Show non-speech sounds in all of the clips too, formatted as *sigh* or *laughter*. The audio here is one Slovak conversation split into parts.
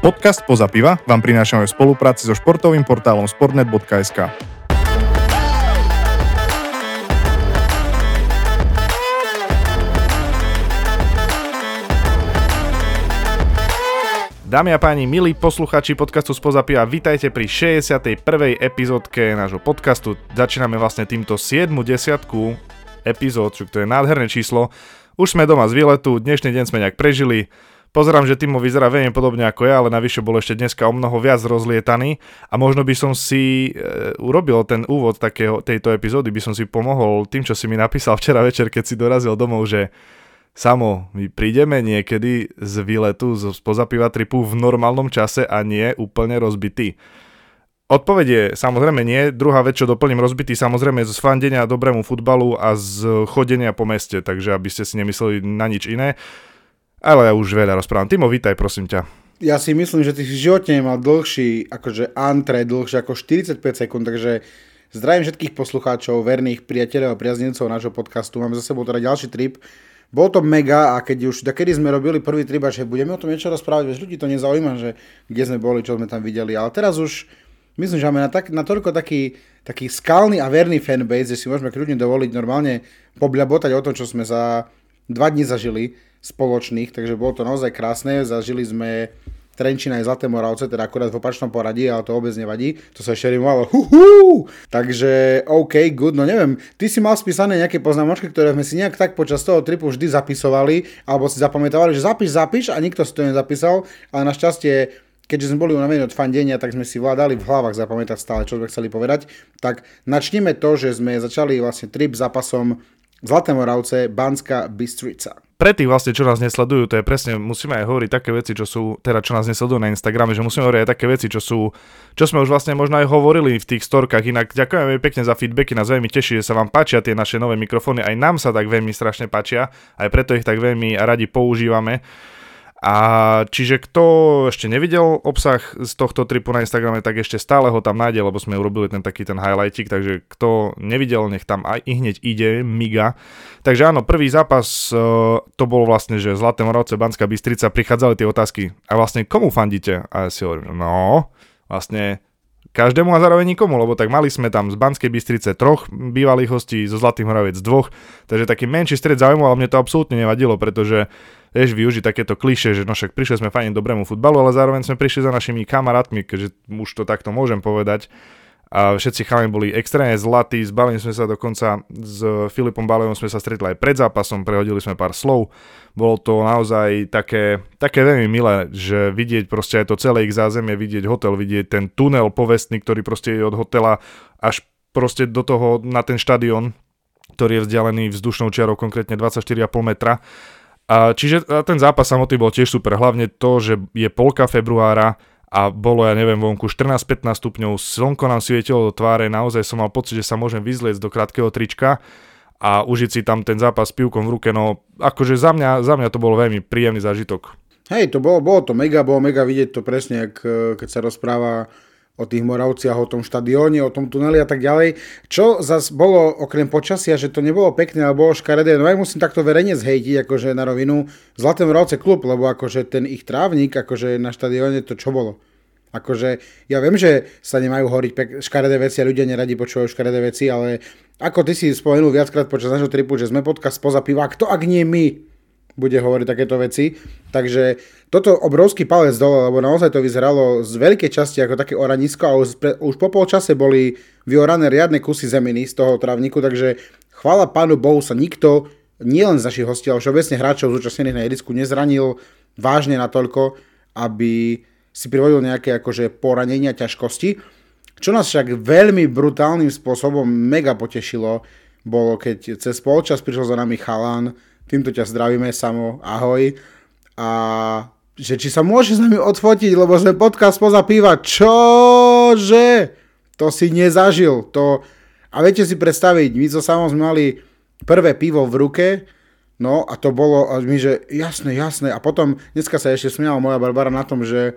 Podcast Poza piva vám prinášame v spolupráci so športovým portálom sportnet.sk. Dámy a páni, milí posluchači podcastu Spoza piva, vítajte pri 61. epizódke nášho podcastu. Začíname vlastne týmto 7 desiatku epizód, čo to je nádherné číslo. Už sme doma z výletu, dnešný deň sme nejak prežili, Pozerám, že Timo vyzerá veľmi podobne ako ja, ale navyše bol ešte dneska o mnoho viac rozlietaný a možno by som si e, urobil ten úvod takého, tejto epizódy, by som si pomohol tým, čo si mi napísal včera večer, keď si dorazil domov, že Samo, my prídeme niekedy z výletu z pozapiva tripu v normálnom čase a nie úplne rozbitý. Odpoveď je samozrejme nie. Druhá vec, čo doplním rozbitý, samozrejme z fandenia dobrému futbalu a z chodenia po meste, takže aby ste si nemysleli na nič iné. Ale ja už veľa rozprávam. Timo, vítaj, prosím ťa. Ja si myslím, že ty si v živote nemal dlhší, akože antre, dlhšie ako 45 sekúnd, takže zdravím všetkých poslucháčov, verných priateľov a priaznivcov nášho podcastu. Máme za sebou teda ďalší trip. Bol to mega a keď už, kedy sme robili prvý trip že budeme o tom niečo rozprávať, veď ľudí to nezaujíma, že kde sme boli, čo sme tam videli, ale teraz už myslím, že máme na, tak, na toľko taký, taký skalný a verný fanbase, že si môžeme kľudne dovoliť normálne pobľabotať o tom, čo sme za dva dní zažili spoločných, takže bolo to naozaj krásne. Zažili sme Trenčina aj Zlaté Moravce, teda akurát v opačnom poradí, ale to vôbec nevadí. To sa ešte rimovalo. Huhu! Takže OK, good, no neviem. Ty si mal spísané nejaké poznámočky, ktoré sme si nejak tak počas toho tripu vždy zapisovali, alebo si zapamätávali, že zapíš, zapíš a nikto si to nezapísal, ale našťastie keďže sme boli unavení od fandenia, tak sme si vládali v hlavách zapamätať stále, čo sme chceli povedať. Tak načneme to, že sme začali vlastne trip zápasom Zlaté Moravce, Banska Bystrica. Pre tých vlastne, čo nás nesledujú, to je presne, musíme aj hovoriť také veci, čo sú, teda čo nás nesledujú na Instagrame, že musíme hovoriť aj také veci, čo sú, čo sme už vlastne možno aj hovorili v tých storkách, inak ďakujeme pekne za feedbacky, nás veľmi teší, že sa vám páčia tie naše nové mikrofóny, aj nám sa tak veľmi strašne páčia, aj preto ich tak veľmi radi používame. A čiže kto ešte nevidel obsah z tohto tripu na Instagrame, tak ešte stále ho tam nájde, lebo sme urobili ten taký ten highlightik, takže kto nevidel, nech tam aj i hneď ide, miga. Takže áno, prvý zápas e, to bol vlastne, že Zlaté Moravce, Banská Bystrica, prichádzali tie otázky. A vlastne komu fandíte? A ja si hovorím, no, vlastne každému a zároveň nikomu, lebo tak mali sme tam z Banskej Bystrice troch bývalých hostí, zo Zlatých Moraviec dvoch, takže taký menší stred záujmu, ale mne to absolútne nevadilo, pretože vieš, využiť takéto kliše, že no však prišli sme fajne dobrému futbalu, ale zároveň sme prišli za našimi kamarátmi, keďže už to takto môžem povedať. A všetci chalani boli extrémne zlatí, zbalili sme sa dokonca s Filipom Balejom sme sa stretli aj pred zápasom, prehodili sme pár slov. Bolo to naozaj také, také veľmi milé, že vidieť proste aj to celé ich zázemie, vidieť hotel, vidieť ten tunel povestný, ktorý proste je od hotela až proste do toho na ten štadión, ktorý je vzdialený vzdušnou čiarou konkrétne 24,5 metra a čiže ten zápas samotný bol tiež super, hlavne to, že je polka februára a bolo, ja neviem, vonku 14-15 stupňov, slnko nám svietilo do tváre, naozaj som mal pocit, že sa môžem vyzliecť do krátkeho trička a užiť si tam ten zápas s pivkom v ruke, no akože za mňa, za mňa to bol veľmi príjemný zážitok. Hej, to bolo, bolo to mega, bolo mega vidieť to presne, ak, keď sa rozpráva o tých Moravciach, o tom štadióne, o tom tuneli a tak ďalej. Čo zas bolo okrem počasia, že to nebolo pekné, ale bolo škaredé, no aj musím takto verejne zhejtiť, akože na rovinu Zlaté Moravce klub, lebo akože ten ich trávnik, akože na štadióne to čo bolo? Akože, ja viem, že sa nemajú hovoriť pek- škaredé veci a ľudia neradi počúvajú škaredé veci, ale ako ty si spomenul viackrát počas našho tripu, že sme podcast spoza piva, kto ak nie my? Bude hovoriť takéto veci. Takže toto obrovský palec dole, lebo naozaj to vyzeralo z veľkej časti ako také oranisko a už, pre, už po polčase boli vyorané riadne kusy zeminy z toho trávniku, takže chvála pánu Bohu sa nikto, nielen z našich hostí, ale všeobecne hráčov zúčastnených na jedisku nezranil vážne natoľko, aby si privodil nejaké akože poranenia, ťažkosti. Čo nás však veľmi brutálnym spôsobom mega potešilo, bolo keď cez polčas prišiel za nami chalán, Týmto ťa zdravíme, Samo, ahoj. A že či sa môže s nami odfotiť, lebo sme podcast poza piva. Čože? To si nezažil. To... A viete si predstaviť, my so Samom sme mali prvé pivo v ruke, no a to bolo, a my, že jasné, jasné. A potom, dneska sa ešte smiala moja Barbara na tom, že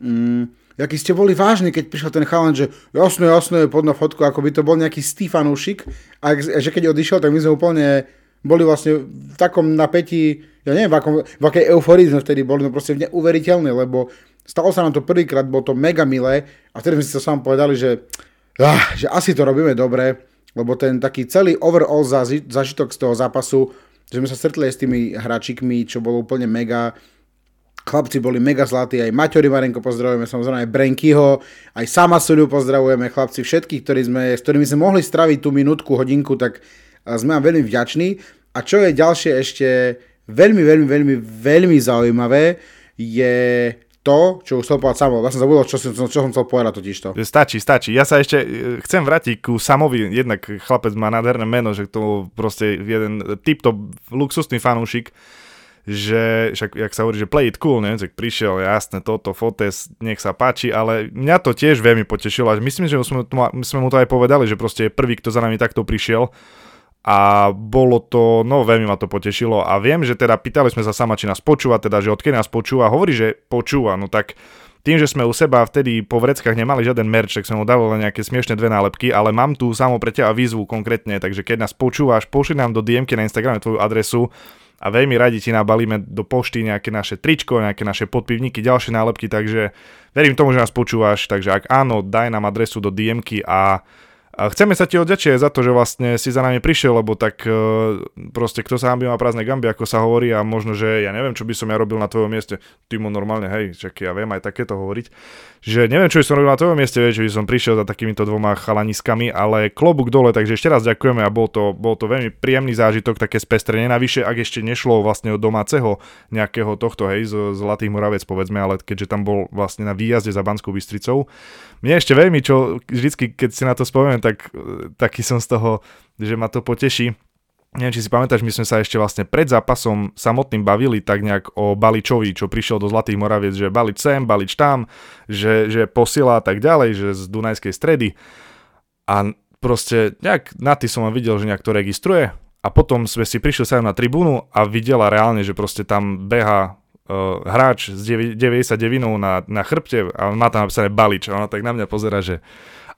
mm, aký ste boli vážni, keď prišiel ten chalan, že jasné, jasné, pod na fotku, ako by to bol nejaký Stefanúšik. A že keď odišiel, tak my sme úplne boli vlastne v takom napätí, ja neviem, v, akom, v akej euforii sme vtedy boli, no proste neuveriteľné, lebo stalo sa nám to prvýkrát, bolo to mega milé a vtedy sme si to sám povedali, že, ah, že asi to robíme dobre, lebo ten taký celý overall zaži- zažitok z toho zápasu, že sme sa stretli aj s tými hráčikmi, čo bolo úplne mega, Chlapci boli mega zlatí, aj Maťo Rimarenko pozdravujeme, samozrejme aj Brenkyho, aj sama Suliu pozdravujeme, chlapci všetkých, ktorí sme, s ktorými sme mohli straviť tú minútku, hodinku, tak sme vám veľmi vďační. A čo je ďalšie ešte veľmi, veľmi, veľmi, veľmi zaujímavé, je to, čo už chcel povedať Samo. Ja som zabudol, čo, som, čo som chcel povedať totiž to. Stačí, stačí. Ja sa ešte e, chcem vrátiť ku Samovi. Jednak chlapec má nádherné meno, že to proste jeden tip-top luxusný fanúšik že však, jak sa hovorí, že play it cool, ne? tak prišiel, jasné, toto, fotes, nech sa páči, ale mňa to tiež veľmi potešilo a myslím, že sme, sme mu to aj povedali, že proste je prvý, kto za nami takto prišiel a bolo to, no veľmi ma to potešilo. A viem, že teda pýtali sme sa sama, či nás počúva, teda, že odkiaľ nás počúva, hovorí, že počúva, no tak tým, že sme u seba vtedy po vreckách nemali žiaden merch, tak som mu dával nejaké smiešne dve nálepky, ale mám tu samo pre teba výzvu konkrétne, takže keď nás počúvaš, pošli nám do DMky na Instagrame tvoju adresu a veľmi radi ti nabalíme do pošty nejaké naše tričko, nejaké naše podpivníky, ďalšie nálepky, takže verím tomu, že nás počúvaš, takže ak áno, daj nám adresu do DMky a a chceme sa ti odďačiť za to, že vlastne si za nami prišiel, lebo tak e, proste kto sa hambí má prázdne gamby, ako sa hovorí a možno, že ja neviem, čo by som ja robil na tvojom mieste. Ty mu normálne, hej, čak ja viem aj takéto hovoriť. Že neviem, čo by som robil na tvojom mieste, vieš, že by som prišiel za takýmito dvoma chalaniskami, ale klobúk dole, takže ešte raz ďakujeme a bol to, bol to veľmi príjemný zážitok, také spestrenie. Navyše, ak ešte nešlo vlastne od domáceho nejakého tohto, hej, z Zlatých Moravec, povedzme, ale keďže tam bol vlastne na výjazde za Banskou Bystricou, mne ešte veľmi, čo vždycky, keď si na to spomeniem, tak taký som z toho, že ma to poteší. Neviem, či si pamätáš, my sme sa ešte vlastne pred zápasom samotným bavili tak nejak o Baličovi, čo prišiel do Zlatých Moraviec, že Balič sem, Balič tam, že, že posiela a tak ďalej, že z Dunajskej stredy. A proste nejak na ty som videl, že nejak to registruje a potom sme si prišli sa na tribúnu a videla reálne, že proste tam beha uh, hráč z 99 na, na chrbte a má tam napísané Balič a ona tak na mňa pozera, že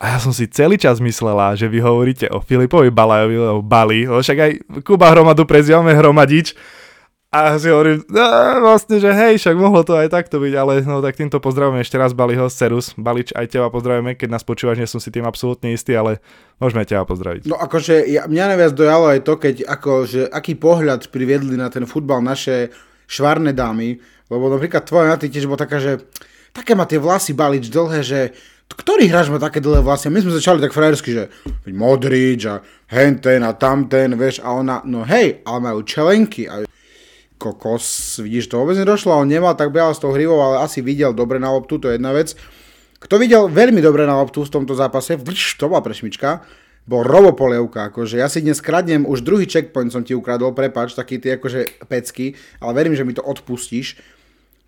a ja som si celý čas myslela, že vy hovoríte o Filipovi Balajovi, o Bali, lebo však aj Kuba Hromadu prezývame Hromadič. A si hovorím, no, vlastne, že hej, však mohlo to aj takto byť, ale no tak týmto pozdravujeme ešte raz Baliho, Serus, Balič, aj teba pozdravujeme, keď nás počúvaš, nie som si tým absolútne istý, ale môžeme teba pozdraviť. No akože ja, mňa najviac dojalo aj to, keď akože, aký pohľad priviedli na ten futbal naše švarné dámy, lebo napríklad tvoja na tiež bola taká, že také má tie vlasy Balič dlhé, že ktorý hráč má také dlhé vlasy? My sme začali tak frajersky, že Modrič a henten a tamten, vieš, a ona, no hej, ale majú čelenky a kokos, vidíš, to vôbec nedošlo, on nemal tak behal s tou hrivou, ale asi videl dobre na loptu, to je jedna vec. Kto videl veľmi dobre na loptu v tomto zápase, vrš, to bola prešmička, bol Robo Polievka, akože ja si dnes kradnem, už druhý checkpoint som ti ukradol, prepač, taký ty akože pecky, ale verím, že mi to odpustíš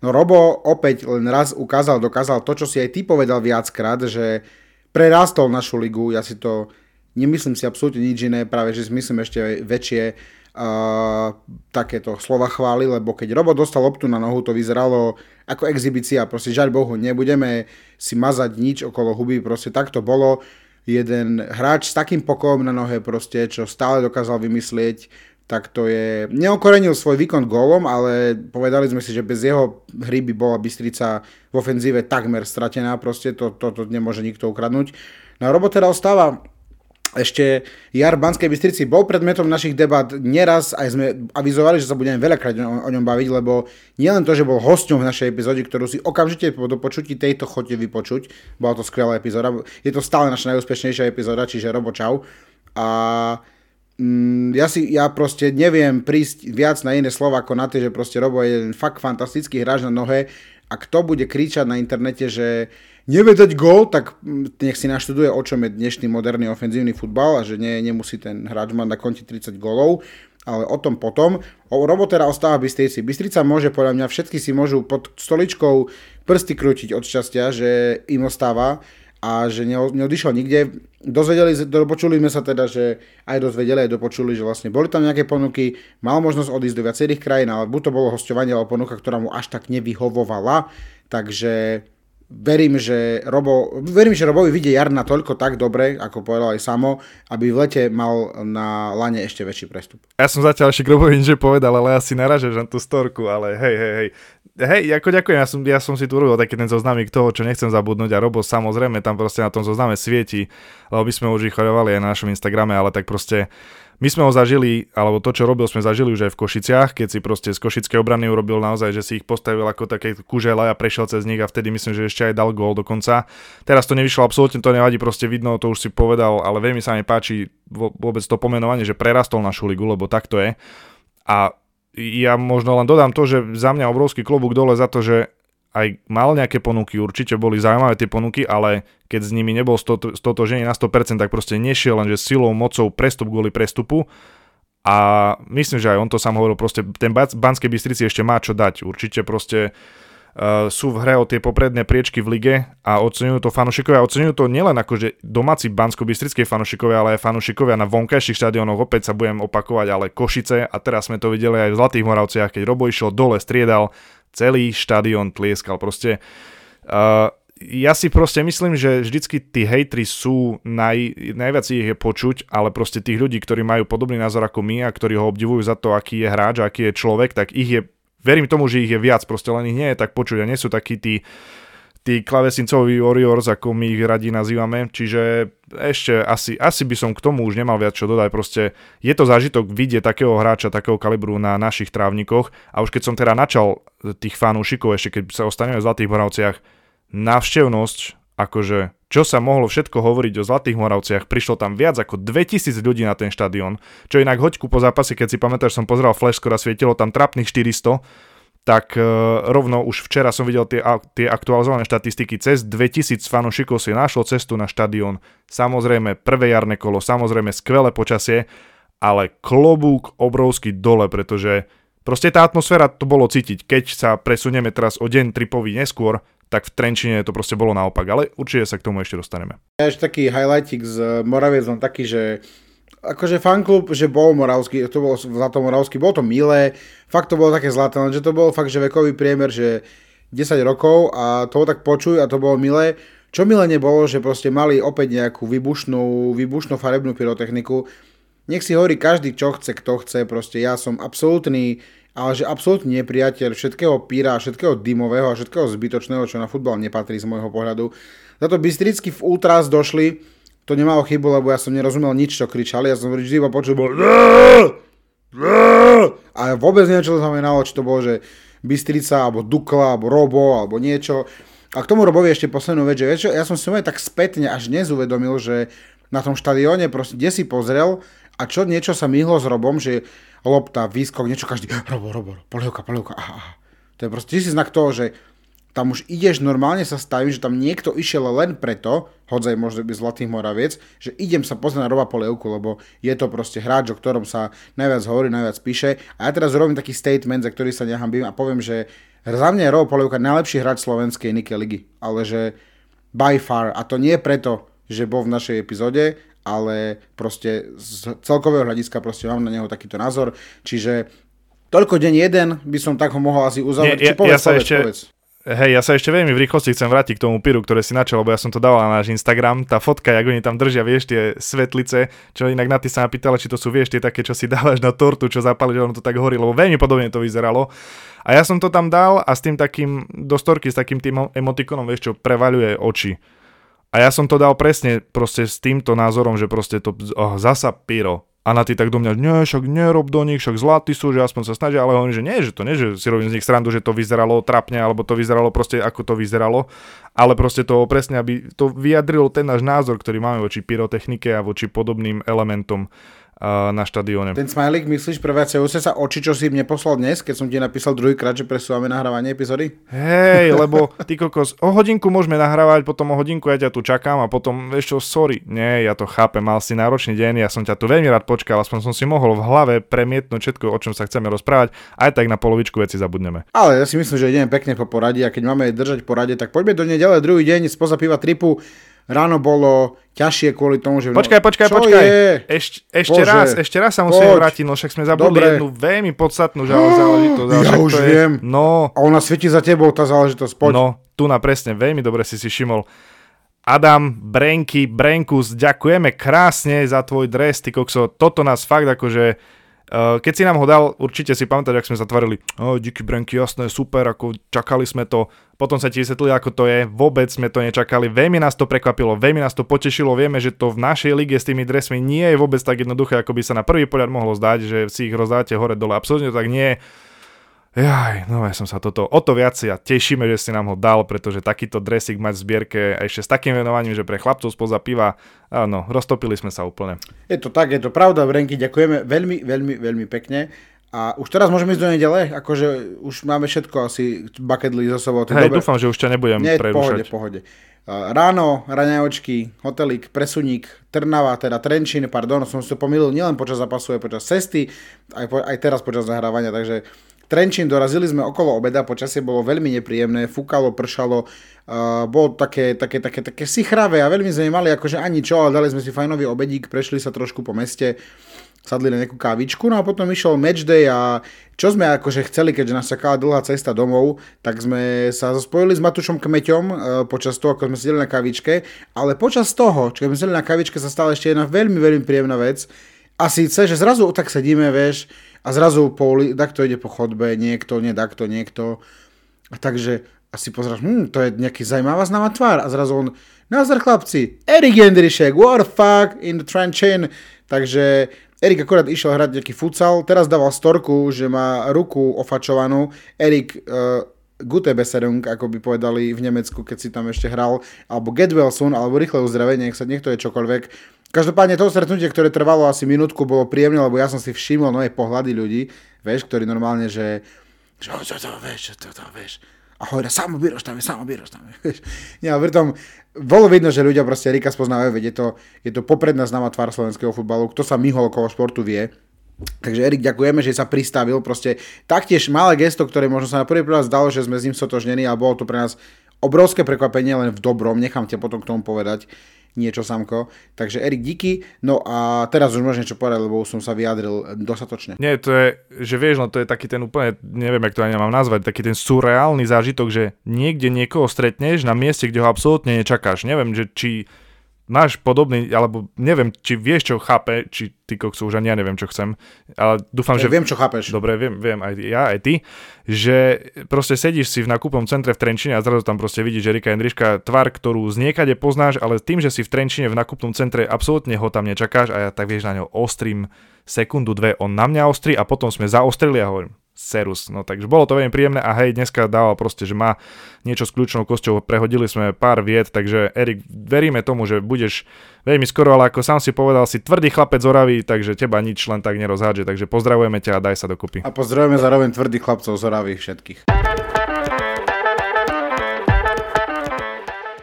No Robo opäť len raz ukázal, dokázal to, čo si aj ty povedal viackrát, že prerastol našu ligu, ja si to nemyslím si absolútne nič iné, práve že si myslím ešte väčšie uh, takéto slova chvály, lebo keď Robo dostal loptu na nohu, to vyzeralo ako exhibícia, proste žiaľ Bohu, nebudeme si mazať nič okolo huby, proste tak to bolo. Jeden hráč s takým pokojom na nohe proste, čo stále dokázal vymyslieť, tak to je... Neokorenil svoj výkon gólom, ale povedali sme si, že bez jeho hry by bola Bystrica v ofenzíve takmer stratená, proste to, to, to nemôže nikto ukradnúť. No a Robo teda ostáva ešte Jar Banskej Bystrici bol predmetom našich debat neraz, aj sme avizovali, že sa budeme veľakrát o, o ňom baviť, lebo nielen to, že bol hosťom v našej epizóde, ktorú si okamžite po dopočutí tejto chodte vypočuť, bola to skvelá epizóda, je to stále naša najúspešnejšia epizóda, čiže Robo čau. A ja si, ja proste neviem prísť viac na iné slova ako na tie, že proste Robo je jeden fakt fantastický hráč na nohe a kto bude kričať na internete, že nevie dať gól, tak mm, nech si naštuduje, o čom je dnešný moderný ofenzívny futbal a že nie, nemusí ten hráč mať na konti 30 gólov, ale o tom potom. O Robo teda ostáva Bystrici. Bystrica môže, podľa mňa, všetky si môžu pod stoličkou prsty krútiť od šťastia, že im ostáva a že neodišiel nikde. Dozvedeli, dopočuli sme sa teda, že aj dozvedeli, aj dopočuli, že vlastne boli tam nejaké ponuky, mal možnosť odísť do viacerých krajín, ale buď to bolo hostovanie alebo ponuka, ktorá mu až tak nevyhovovala, takže verím, že Robo, verím, že Robovi vidie jar na toľko tak dobre, ako povedal aj Samo, aby v lete mal na lane ešte väčší prestup. Ja som zatiaľ ešte Robovi nič povedal, ale asi naražeš na tú storku, ale hej, hej, hej. Hej, ako ďakujem, ja som, ja som si tu urobil taký ten zoznamík toho, čo nechcem zabudnúť a Robo samozrejme tam proste na tom zozname svieti, lebo by sme už ich aj na našom Instagrame, ale tak proste my sme ho zažili, alebo to, čo robil, sme zažili už aj v Košiciach, keď si proste z Košickej obrany urobil naozaj, že si ich postavil ako také kužela a prešiel cez nich a vtedy myslím, že ešte aj dal gól dokonca. Teraz to nevyšlo, absolútne to nevadí, proste vidno, to už si povedal, ale veľmi sa mi páči vôbec to pomenovanie, že prerastol našu ligu, lebo tak to je. A ja možno len dodám to, že za mňa obrovský klobúk dole za to, že aj mal nejaké ponuky, určite boli zaujímavé tie ponuky, ale keď s nimi nebol stotožený na 100%, tak proste nešiel lenže silou, mocou prestup kvôli prestupu a myslím, že aj on to sám hovoril, proste ten Banskej Bystrici ešte má čo dať, určite proste sú v hre o tie popredné priečky v lige a oceňujú to fanúšikovia, oceňujú to nielen akože domáci bansko-bystrickej fanúšikovia, ale aj fanúšikovia na vonkajších štadiónoch, opäť sa budem opakovať, ale Košice a teraz sme to videli aj v Zlatých Moravciach, keď Robo išiel dole, striedal, celý štadión tlieskal. Proste uh, ja si proste myslím, že vždycky tí hejtri sú, naj, najviac ich je počuť, ale proste tých ľudí, ktorí majú podobný názor ako my a ktorí ho obdivujú za to, aký je hráč aký je človek, tak ich je, verím tomu, že ich je viac, proste len ich nie je tak počuť a nie sú takí tí tí klavesincoví Warriors, ako my ich radi nazývame, čiže ešte asi, asi by som k tomu už nemal viac čo dodať, proste je to zážitok vidieť takého hráča, takého kalibru na našich trávnikoch. A už keď som teda načal tých fanúšikov, ešte keď sa ostaneme v Zlatých Moravciach, návštevnosť, akože čo sa mohlo všetko hovoriť o Zlatých Moravciach, prišlo tam viac ako 2000 ľudí na ten štadión, čo inak hoďku po zápase, keď si pamätáš, som pozeral flash skoro svietilo tam trapných 400, tak uh, rovno už včera som videl tie, tie aktualizované štatistiky. Cez 2000 fanúšikov si našlo cestu na štadión. Samozrejme prvé jarné kolo, samozrejme skvelé počasie, ale klobúk obrovský dole, pretože proste tá atmosféra to bolo cítiť. Keď sa presunieme teraz o deň tripový neskôr, tak v Trenčine to proste bolo naopak, ale určite sa k tomu ešte dostaneme. Ešte taký highlightik z Moraviec, len taký, že akože fanklub, že bol Moravský, to bol Zlato Moravský, bol to milé, fakt to bolo také zlaté, lenže to bol fakt, že vekový priemer, že 10 rokov a to tak počuj a to bolo milé. Čo milé nebolo, že proste mali opäť nejakú vybušnú, vybušnú farebnú pyrotechniku. Nech si hovorí každý, čo chce, kto chce, proste ja som absolútny, ale že absolútne nepriateľ všetkého píra, všetkého dymového a všetkého zbytočného, čo na futbal nepatrí z môjho pohľadu. Za to Bystricky v Ultras došli, to nemalo chybu, lebo ja som nerozumel nič, čo kričali. Ja som vždy iba počul, bol... A vôbec neviem, čo to znamenalo, či to bolo, že Bystrica, alebo Dukla, alebo Robo, alebo niečo. A k tomu Robovi ešte poslednú vec, že ja som si tak spätne až dnes uvedomil, že na tom štadióne proste, kde si pozrel a čo niečo sa myhlo s Robom, že lopta, výskok, niečo každý, Robo, Robo, polievka, polievka, aha, aha. To je proste si znak toho, že tam už ideš, normálne sa stavím, že tam niekto išiel len preto, hodzaj možno by Zlatých Moraviec, že idem sa pozrieť na Roba Polievku, lebo je to proste hráč, o ktorom sa najviac hovorí, najviac píše. A ja teraz robím taký statement, za ktorý sa nehambím a poviem, že za mňa je Robo Polievka najlepší hráč slovenskej Nike ligy, ale že by far, a to nie preto, že bol v našej epizóde, ale proste z celkového hľadiska proste mám na neho takýto názor, čiže toľko deň jeden by som tak ho mohol asi uzavrieť. Ja, povedz, ja sa povedz, ešte, povedz. Hej, ja sa ešte veľmi v rýchlosti chcem vrátiť k tomu pyru, ktoré si načal, lebo ja som to dával na náš Instagram. Tá fotka, jak oni tam držia, vieš, tie svetlice, čo inak na ty sa ma pýtala, či to sú, vieš, tie také, čo si *laughs* dávaš na tortu, čo zapali, že ono to tak horí, lebo veľmi podobne to vyzeralo. A ja som to tam dal a s tým takým, do storky, s takým tým emotikonom, vieš, čo prevaľuje oči. A ja som to dal presne proste s týmto názorom, že proste to oh, zasa pyro a na ty tak do mňa, nie, však nerob do nich, však zlatí sú, že aspoň sa snažia, ale hovorím, že nie, že to nie, že si robím z nich srandu, že to vyzeralo trapne, alebo to vyzeralo proste ako to vyzeralo, ale proste to presne, aby to vyjadrilo ten náš názor, ktorý máme voči pyrotechnike a voči podobným elementom na štadióne. Ten smajlik, myslíš, prevracajú sa oči, čo si im neposlal dnes, keď som ti napísal druhýkrát, že presúvame nahrávanie epizódy? Hej, *laughs* lebo ty kokos, o hodinku môžeme nahrávať, potom o hodinku ja ťa tu čakám a potom, vieš čo, sorry. Nie, ja to chápem, mal si náročný deň, ja som ťa tu veľmi rád počkal, aspoň som si mohol v hlave premietnúť všetko, o čom sa chceme rozprávať, aj tak na polovičku veci zabudneme. Ale ja si myslím, že ideme pekne po poradí a keď máme držať porade, tak poďme do nej ďalej druhý deň spoza piva tripu ráno bolo ťažšie kvôli tomu, že... Počkaj, počkaj, Čo počkaj. Je? Eš, ešte Bože, raz, ešte raz sa musíme vrátiť, no však sme zabudli Dobre. jednu veľmi podstatnú záležitosť. Ja už je, viem. No. A ona svieti za tebou, tá záležitosť, poď. No, tu na presne veľmi dobre si si všimol. Adam, Brenky, Brenkus, ďakujeme krásne za tvoj dres, ty kokso, toto nás fakt akože keď si nám ho dal, určite si pamätáš, ak sme zatvorili, oh, díky Brenky, jasné, super, ako čakali sme to. Potom sa ti vysvetlili, ako to je, vôbec sme to nečakali, veľmi nás to prekvapilo, veľmi nás to potešilo, vieme, že to v našej lige s tými dresmi nie je vôbec tak jednoduché, ako by sa na prvý pohľad mohlo zdať, že si ich rozdáte hore dole, absolútne tak nie Jaj, no ja som sa toto, o to viac ja tešíme, že si nám ho dal, pretože takýto dresik mať v zbierke a ešte s takým venovaním, že pre chlapcov spoza piva, áno, roztopili sme sa úplne. Je to tak, je to pravda, Brenky, ďakujeme veľmi, veľmi, veľmi pekne. A už teraz môžeme ísť do nedele, akože už máme všetko asi bucket list za sebou. Hej, dobe... dúfam, že už ťa nebudem Nie, prerušať. pohode, pohode. Ráno, raňajočky, hotelík, presuník, Trnava, teda Trenčín, pardon, som si to pomýlil nielen počas zápasu, aj počas cesty, aj, po, aj teraz počas zahrávania, takže Trenčín dorazili sme okolo obeda, počasie bolo veľmi nepríjemné, fúkalo, pršalo, uh, bolo také, také, také, také sichravé a veľmi sme mali akože ani čo, ale dali sme si fajnový obedík, prešli sa trošku po meste, sadli na nejakú kávičku, no a potom išiel matchday a čo sme akože chceli, keďže nás čakala dlhá cesta domov, tak sme sa spojili s Matušom Kmeťom uh, počas toho, ako sme sedeli na kavičke, ale počas toho, čo sme sedeli na kavičke, sa stala ešte jedna veľmi, veľmi príjemná vec, a síce, že zrazu tak sedíme, vieš, a zrazu po, takto ide po chodbe, niekto, nie takto, niekto. A takže asi pozráš, hm, to je nejaký zaujímavá známa tvár. A zrazu on, nazdar chlapci, Erik Jendrišek, what the fuck, in the trench-in. Takže Erik akorát išiel hrať nejaký futsal, teraz dával storku, že má ruku ofačovanú. Erik uh, Gute Besserung, ako by povedali v Nemecku, keď si tam ešte hral, alebo soon, alebo rýchle uzdravenie, nech sa niekto je čokoľvek Každopádne to stretnutie, ktoré trvalo asi minútku, bolo príjemné, lebo ja som si všimol nové pohľady ľudí, vieš, ktorí normálne, že čo to, vieš, čo to, vieš. A hovoria, samo tam, samo tam, *laughs* vieš. Nie, a pritom bolo vidno, že ľudia proste Rika spoznávajú, veď je to, je to popredná známa tvár slovenského futbalu, kto sa myhol okolo športu vie. Takže Erik, ďakujeme, že sa pristavil. Proste taktiež malé gesto, ktoré možno sa na prvý príklad zdalo, že sme s ním sotožnení a bolo to pre nás obrovské prekvapenie, len v dobrom, nechám ťa potom k tomu povedať niečo samko. Takže Erik, díky. No a teraz už môžem niečo povedať, lebo som sa vyjadril dostatočne. Nie, to je, že vieš, no to je taký ten úplne, neviem, jak to ani mám nazvať, taký ten surreálny zážitok, že niekde niekoho stretneš na mieste, kde ho absolútne nečakáš. Neviem, že či máš podobný, alebo neviem, či vieš, čo chápe, či ty koksu, už ani ja neviem, čo chcem, ale dúfam, ja že... Viem, čo chápeš. Dobre, viem, viem, aj ja, aj ty, že proste sedíš si v nakupnom centre v Trenčine a zrazu tam proste vidíš Erika Jendriška, tvar, ktorú z niekade poznáš, ale tým, že si v Trenčine v nakupnom centre, absolútne ho tam nečakáš a ja tak vieš na ňo ostrým sekundu, dve, on na mňa ostri a potom sme zaostrili a hovorím, Serus. No takže bolo to veľmi príjemné a hej, dneska dával proste, že má niečo s kľúčnou kosťou, prehodili sme pár vied, takže Erik, veríme tomu, že budeš veľmi skoro, ale ako sám si povedal, si tvrdý chlapec z Oravy, takže teba nič len tak nerozhádže, takže pozdravujeme ťa a daj sa dokopy. A pozdravujeme zároveň tvrdých chlapcov z Oravy všetkých.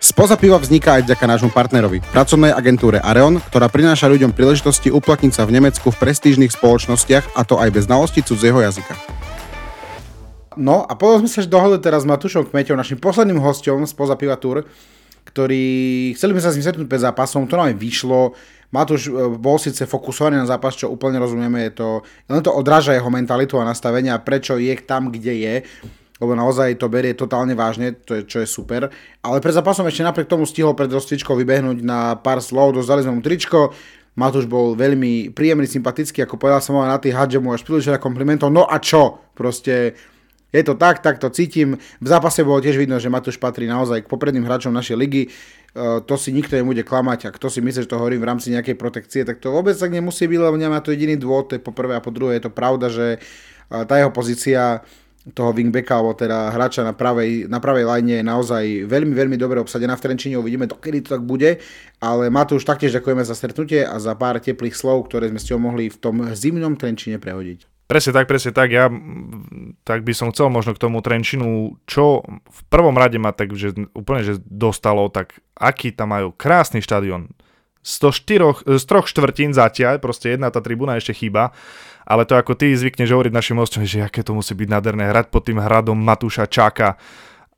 Spoza piva vzniká aj vďaka nášmu partnerovi, pracovnej agentúre Areon, ktorá prináša ľuďom príležitosti uplatniť sa v Nemecku v prestížnych spoločnostiach, a to aj bez znalosti cudzieho jazyka. No a potom sme sa dohodli teraz s Matušom Kmeťom, našim posledným hostom spoza piva Tour, ktorý, chceli sme sa s ním stretnúť pred zápasom, to nám aj vyšlo. Matúš e, bol síce fokusovaný na zápas, čo úplne rozumieme, je to, len to odráža jeho mentalitu a nastavenie a prečo je tam, kde je lebo naozaj to berie totálne vážne, to je, čo je super. Ale pred zápasom ešte napriek tomu stihol pred rozcvičkou vybehnúť na pár slov, dostali sme mu tričko, Matúš bol veľmi príjemný, sympatický, ako povedal som na tých hadže mu až príliš komplimentov, no a čo? Proste je to tak, tak to cítim. V zápase bolo tiež vidno, že Matúš patrí naozaj k popredným hráčom našej ligy. Uh, to si nikto nebude klamať a kto si myslí, že to hovorím v rámci nejakej protekcie, tak to vôbec tak nemusí byť, lebo nemá to jediný dôvod, to je po prvé a po druhé je to pravda, že uh, tá jeho pozícia toho wingbacka, alebo teda hráča na pravej, na pravej line je naozaj veľmi, veľmi dobre obsadená v Trenčine, uvidíme, dokedy to tak bude, ale už taktiež ďakujeme za stretnutie a za pár teplých slov, ktoré sme s ňou mohli v tom zimnom Trenčine prehodiť. Presne tak, presne tak. Ja tak by som chcel možno k tomu Trenčinu, čo v prvom rade ma tak že úplne že dostalo, tak aký tam majú krásny štadión. Štyroch, z troch štvrtín zatiaľ, proste jedna tá tribúna ešte chýba ale to ako ty zvykneš hovoriť našim hostom, že aké to musí byť nádherné hrať pod tým hradom Matúša Čáka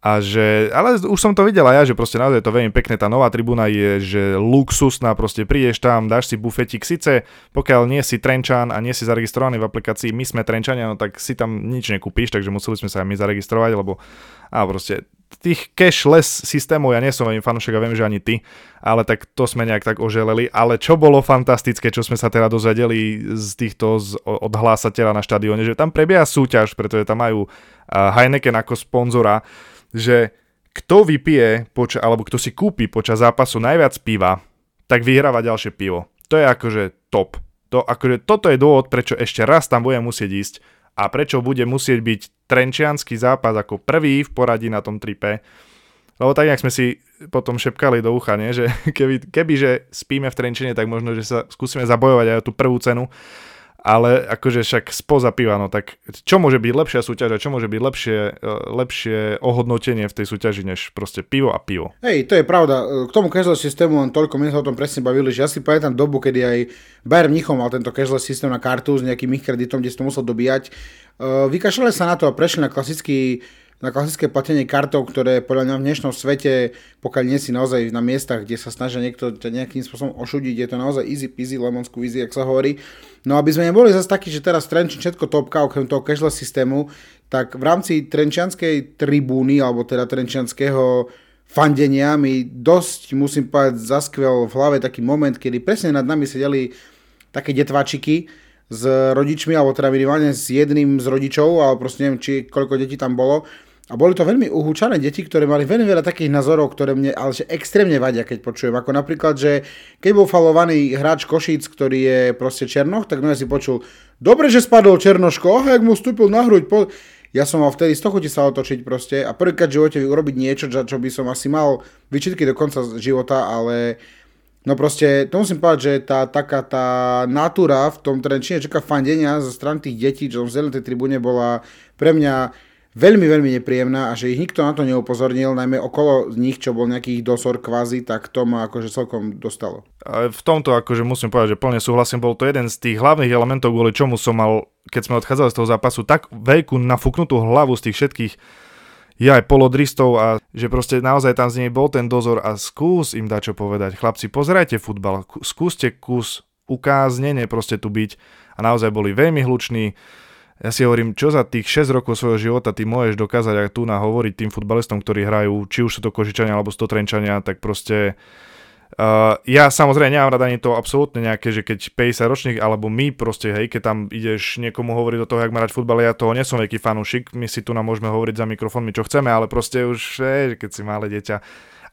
A že, ale už som to videl aj ja, že proste naozaj to veľmi pekné, tá nová tribúna je, že luxusná, proste prídeš tam, dáš si bufetik, síce pokiaľ nie si Trenčan a nie si zaregistrovaný v aplikácii My sme Trenčania, no tak si tam nič nekúpíš, takže museli sme sa aj my zaregistrovať, lebo a proste tých cashless systémov ja nie som veľmi fanúšek a viem, že ani ty, ale tak to sme nejak tak oželeli. Ale čo bolo fantastické, čo sme sa teda dozvedeli z týchto z, od hlásateľa na štadióne, že tam prebieha súťaž, pretože tam majú Heineken ako sponzora že kto vypije, poča- alebo kto si kúpi počas zápasu najviac piva, tak vyhráva ďalšie pivo. To je akože top. To, akože, toto je dôvod, prečo ešte raz tam bude musieť ísť a prečo bude musieť byť trenčianský zápas ako prvý v poradí na tom tripe. Lebo tak, jak sme si potom šepkali do ucha, nie? *laughs* že keby, keby že spíme v Trenčine, tak možno, že sa skúsime zabojovať aj o tú prvú cenu ale akože však spoza piva, no tak čo môže byť lepšia súťaž a čo môže byť lepšie, e, lepšie ohodnotenie v tej súťaži, než proste pivo a pivo. Hej, to je pravda. K tomu casual systému len toľko, my sa o tom presne bavili, že ja si pamätám dobu, kedy aj Bayern Mnichov mal tento casual systém na kartu s nejakým ich kreditom, kde si to musel dobíjať. E, vykašľali sa na to a prešli na klasický na klasické platenie kartou, ktoré podľa mňa v dnešnom svete, pokiaľ nie si naozaj na miestach, kde sa snažia niekto nejakým spôsobom ošudiť, je to naozaj easy peasy, lemon squeezy, ak sa hovorí. No aby sme neboli zase takí, že teraz Trenčín všetko topka, okrem toho cashless systému, tak v rámci Trenčianskej tribúny, alebo teda Trenčianského fandenia mi dosť, musím povedať, zaskvel v hlave taký moment, kedy presne nad nami sedeli také detvačiky, s rodičmi, alebo teda minimálne s jedným z rodičov, ale proste neviem, či koľko detí tam bolo. A boli to veľmi uhúčané deti, ktoré mali veľmi veľa takých názorov, ktoré mne ale že extrémne vadia, keď počujem. Ako napríklad, že keď bol falovaný hráč Košíc, ktorý je proste Černoch, tak no ja si počul, dobre, že spadol Černoško, oh, jak mu vstúpil na hruď. Po... Ja som mal vtedy z toho sa otočiť proste a prvýkrát v živote urobiť niečo, čo by som asi mal vyčitky do konca života, ale No proste, to musím povedať, že tá taká tá natúra v tom Trenčine, čaká fandenia zo strany tých detí, čo v tej tribúne bola pre mňa veľmi, veľmi nepríjemná a že ich nikto na to neupozornil, najmä okolo nich, čo bol nejakých dosor kvázi, tak to ma akože celkom dostalo. A v tomto akože musím povedať, že plne súhlasím, bol to jeden z tých hlavných elementov, kvôli čomu som mal, keď sme odchádzali z toho zápasu, tak veľkú nafúknutú hlavu z tých všetkých ja aj polodristov a že proste naozaj tam z nej bol ten dozor a skús im dať čo povedať. Chlapci, pozerajte futbal, skúste kus ukáznenie proste tu byť a naozaj boli veľmi hluční ja si hovorím, čo za tých 6 rokov svojho života ty môžeš dokázať aj tu na hovoriť tým futbalistom, ktorí hrajú, či už sú to Kožičania alebo Stotrenčania, tak proste Uh, ja samozrejme nemám rada ani to absolútne nejaké, že keď 50 ročník alebo my proste, hej, keď tam ideš niekomu hovoriť do toho, jak má futbal, ja toho nie som veľký fanúšik, my si tu nám môžeme hovoriť za mikrofónmi, čo chceme, ale proste už, hej, keď si malé dieťa,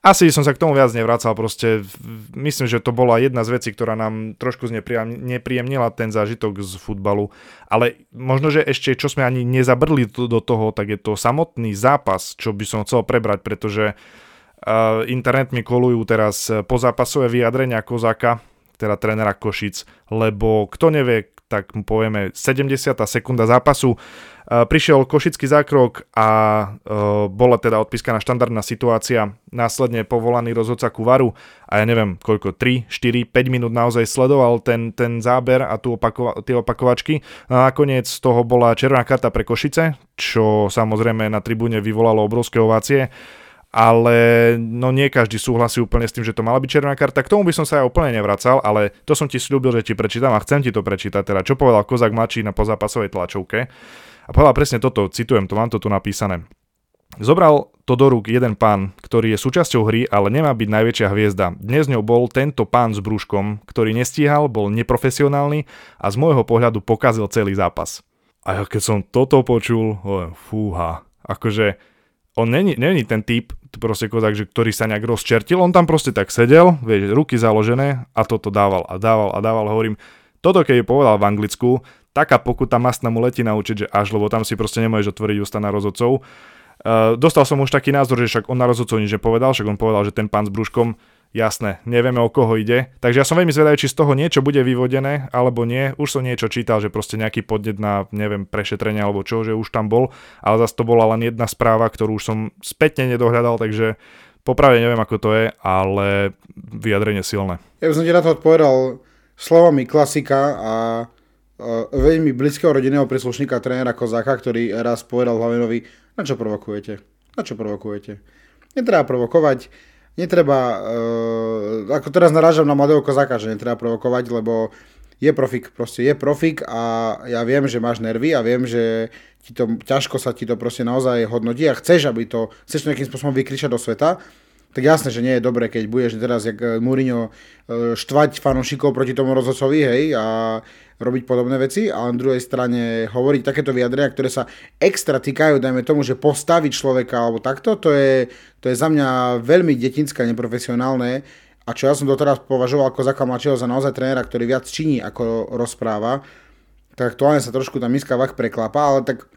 asi som sa k tomu viac nevracal, proste myslím, že to bola jedna z vecí, ktorá nám trošku nepríjemnila ten zážitok z futbalu, ale možno, že ešte čo sme ani nezabrdli do toho, tak je to samotný zápas, čo by som chcel prebrať, pretože uh, internet mi kolujú teraz pozápasové vyjadrenia Kozaka, teda trénera Košic, lebo kto nevie, tak mu povieme 70. sekunda zápasu. Prišiel košický zákrok a bola teda odpískaná štandardná situácia, následne povolaný rozhodca ku varu a ja neviem koľko, 3, 4, 5 minút naozaj sledoval ten, ten záber a tu opakova, tie opakovačky. A nakoniec z toho bola červená karta pre Košice, čo samozrejme na tribúne vyvolalo obrovské ovácie ale no nie každý súhlasí úplne s tým, že to mala byť červená karta. K tomu by som sa ja úplne nevracal, ale to som ti slúbil, že ti prečítam a chcem ti to prečítať. Teda, čo povedal Kozak Mačí na pozápasovej tlačovke. A povedal presne toto, citujem, to mám to tu napísané. Zobral to do rúk jeden pán, ktorý je súčasťou hry, ale nemá byť najväčšia hviezda. Dnes ňou bol tento pán s brúškom, ktorý nestíhal, bol neprofesionálny a z môjho pohľadu pokazil celý zápas. A ja keď som toto počul, fúha, akože on není, není ten typ, proste kozak, že ktorý sa nejak rozčertil, on tam proste tak sedel, vieš, ruky založené a toto dával a dával a dával, hovorím, toto keď povedal v Anglicku, taká pokuta masna mu letí naučiť, že až, lebo tam si proste nemôžeš otvoriť ústa na rozhodcov. Uh, dostal som už taký názor, že však on na rozhodcov nič nepovedal, však on povedal, že ten pán s brúškom Jasné, nevieme o koho ide. Takže ja som veľmi zvedavý, či z toho niečo bude vyvodené, alebo nie. Už som niečo čítal, že proste nejaký podnet na, neviem, prešetrenie alebo čo, že už tam bol, ale zase to bola len jedna správa, ktorú už som spätne nedohľadal, takže popravde neviem, ako to je, ale vyjadrenie silné. Ja by som ti na to odpovedal slovami klasika a veľmi blízkeho rodinného príslušníka trénera Kozáka, ktorý raz povedal Hlavenovi, na čo provokujete? Na čo provokujete? Netreba provokovať, netreba, uh, ako teraz narážam na mladého kozáka, že netreba provokovať, lebo je profik, proste je profik a ja viem, že máš nervy a viem, že ti to, ťažko sa ti to proste naozaj hodnotí a chceš, aby to, chceš to nejakým spôsobom vykričať do sveta, tak jasné, že nie je dobré, keď budeš teraz, jak eh, Mourinho, eh, štvať fanúšikov proti tomu rozhodcovi, hej, a robiť podobné veci, ale na druhej strane hovoriť takéto vyjadrenia, ktoré sa extra týkajú, dajme tomu, že postaviť človeka alebo takto, to je, to je za mňa veľmi detinské a neprofesionálne. A čo ja som doteraz považoval ako Zaka mladšieho za naozaj trénera, ktorý viac činí ako rozpráva, tak aktuálne sa trošku tá miska vach preklapa, ale tak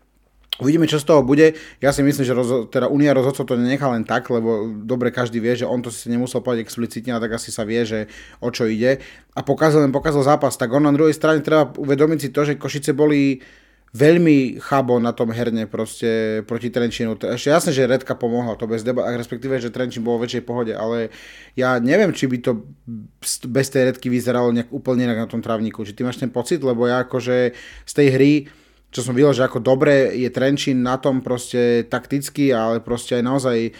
Uvidíme, čo z toho bude. Ja si myslím, že rozho- teda Unia rozhodcov to nenechá len tak, lebo dobre každý vie, že on to si nemusel povedať explicitne, ale tak asi sa vie, že o čo ide. A pokazal len pokazal zápas. Tak on na druhej strane treba uvedomiť si to, že Košice boli veľmi chabo na tom herne proste proti Trenčinu. Ešte jasné, že Redka pomohla, to bez debat, respektíve, že Trenčín bol vo väčšej pohode, ale ja neviem, či by to bez tej Redky vyzeralo nejak úplne inak na tom trávniku. Či ty máš ten pocit, lebo ja akože z tej hry čo som videl, že ako dobre je Trenčín na tom proste takticky, ale proste aj naozaj e,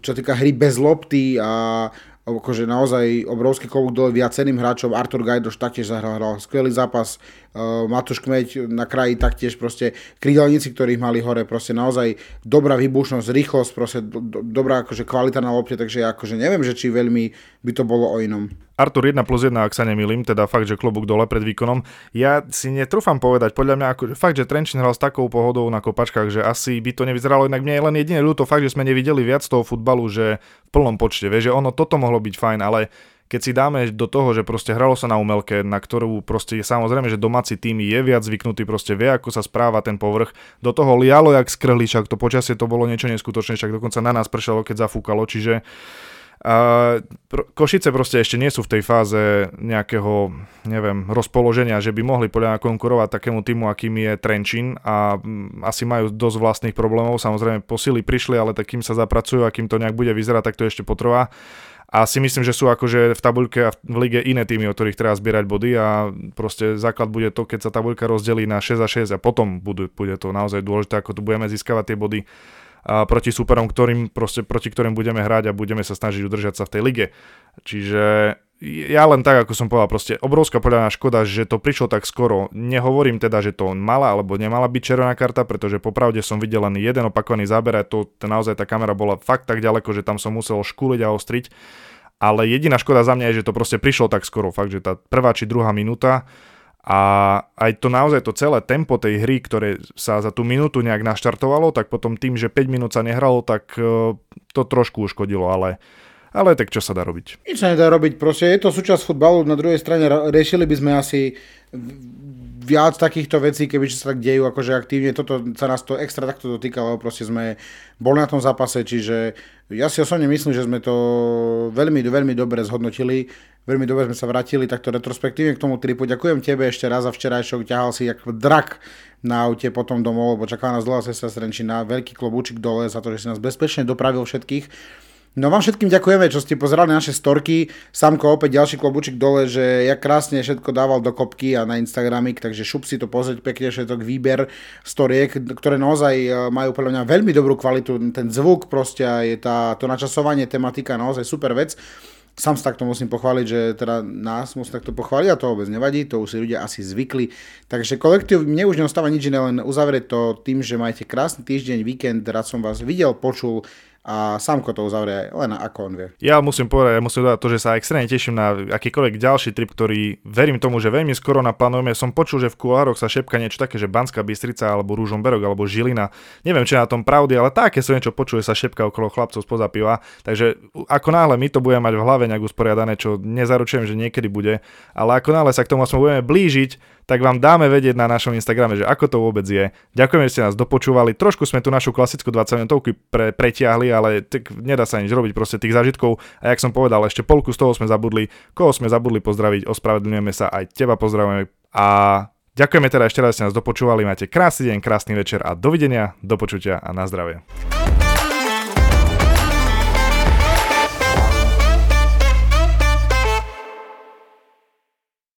čo týka hry bez lopty a akože naozaj obrovský klobúk dole viaceným hráčom. Artur Gajdoš taktiež zahral, hral skvelý zápas. Uh, Matúš Kmeď na kraji taktiež proste krídelníci, ktorých mali hore, proste naozaj dobrá výbušnosť, rýchlosť, proste do, do, dobrá akože kvalita na lopte, takže ja akože neviem, že či veľmi by to bolo o inom. Artur 1 plus 1, ak sa nemýlim, teda fakt, že klobúk dole pred výkonom. Ja si netrúfam povedať, podľa mňa ako, fakt, že Trenčín hral s takou pohodou na kopačkách, že asi by to nevyzeralo, inak mne je len jediné ľúto fakt, že sme nevideli viac toho futbalu, že v plnom počte, vieš, že ono toto mohlo byť fajn, ale keď si dáme do toho, že proste hralo sa na umelke, na ktorú proste je samozrejme, že domáci tým je viac zvyknutý, proste vie, ako sa správa ten povrch, do toho lialo jak skrhli, však to počasie to bolo niečo neskutočné, však dokonca na nás pršalo, keď zafúkalo, čiže a Košice proste ešte nie sú v tej fáze nejakého, neviem, rozpoloženia, že by mohli podľa konkurovať takému týmu, akým je Trenčín a mm, asi majú dosť vlastných problémov. Samozrejme posily prišli, ale takým sa zapracujú a kým to nejak bude vyzerať, tak to ešte potrvá. A si myslím, že sú akože v tabuľke a v lige iné týmy, o ktorých treba zbierať body a proste základ bude to, keď sa tabuľka rozdelí na 6 a 6 a potom bude, bude to naozaj dôležité, ako tu budeme získavať tie body a proti súperom, ktorým, proste, proti ktorým budeme hrať a budeme sa snažiť udržať sa v tej lige. Čiže ja len tak, ako som povedal, proste obrovská podľa škoda, že to prišlo tak skoro. Nehovorím teda, že to mala alebo nemala byť červená karta, pretože popravde som videl len jeden opakovaný záber a to naozaj tá kamera bola fakt tak ďaleko, že tam som musel škúliť a ostriť. Ale jediná škoda za mňa je, že to proste prišlo tak skoro. Fakt, že tá prvá či druhá minúta a aj to naozaj to celé tempo tej hry, ktoré sa za tú minútu nejak naštartovalo, tak potom tým, že 5 minút sa nehralo, tak e, to trošku uškodilo, ale ale tak čo sa dá robiť? Nič sa nedá robiť, proste je to súčasť futbalu, na druhej strane riešili by sme asi viac takýchto vecí, keby sa tak dejú akože aktívne, toto sa nás to extra takto dotýkalo, proste sme boli na tom zápase, čiže ja si osobne myslím, že sme to veľmi, veľmi dobre zhodnotili, veľmi dobre sme sa vrátili takto retrospektívne k tomu tripu. Ďakujem tebe ešte raz za včerajšok, ťahal si jak drak na aute potom domov, lebo čaká nás dlhá cesta z veľký klobúčik dole za to, že si nás bezpečne dopravil všetkých No vám všetkým ďakujeme, čo ste pozerali naše storky. Samko opäť ďalší klobučik dole, že ja krásne všetko dával do kopky a na Instagramik, takže šup si to pozrieť pekne všetok výber storiek, ktoré naozaj e, majú podľa mňa veľmi dobrú kvalitu, ten zvuk proste a je tá, to načasovanie, tematika naozaj super vec. Sam sa takto musím pochváliť, že teda nás musím takto pochváliť a to vôbec nevadí, to už si ľudia asi zvykli. Takže kolektív, mne už neostáva nič iné, len uzavrieť to tým, že majte krásny týždeň, víkend, rád som vás videl, počul, a Samko to uzavrie len ako on vie. Ja musím povedať, ja musím dodať to, že sa extrémne teším na akýkoľvek ďalší trip, ktorý verím tomu, že veľmi skoro naplánujeme. Som počul, že v kulároch sa šepka niečo také, že Banská Bystrica alebo Rúžomberok alebo Žilina. Neviem, či na tom pravdy, ale také som niečo počul, že sa šepka okolo chlapcov spoza piva. Takže ako náhle my to budeme mať v hlave nejak usporiadané, čo nezaručujem, že niekedy bude, ale ako náhle sa k tomu budeme blížiť, tak vám dáme vedieť na našom Instagrame, že ako to vôbec je. Ďakujeme, že ste nás dopočúvali. Trošku sme tu našu klasickú 20 minútovku pre, pretiahli, ale tak nedá sa nič robiť, proste tých zážitkov. A jak som povedal, ešte polku z toho sme zabudli. Koho sme zabudli pozdraviť, ospravedlňujeme sa, aj teba pozdravujeme. A ďakujeme teda ešte raz, že ste nás dopočúvali. Máte krásny deň, krásny večer a dovidenia, do počutia a na zdravie.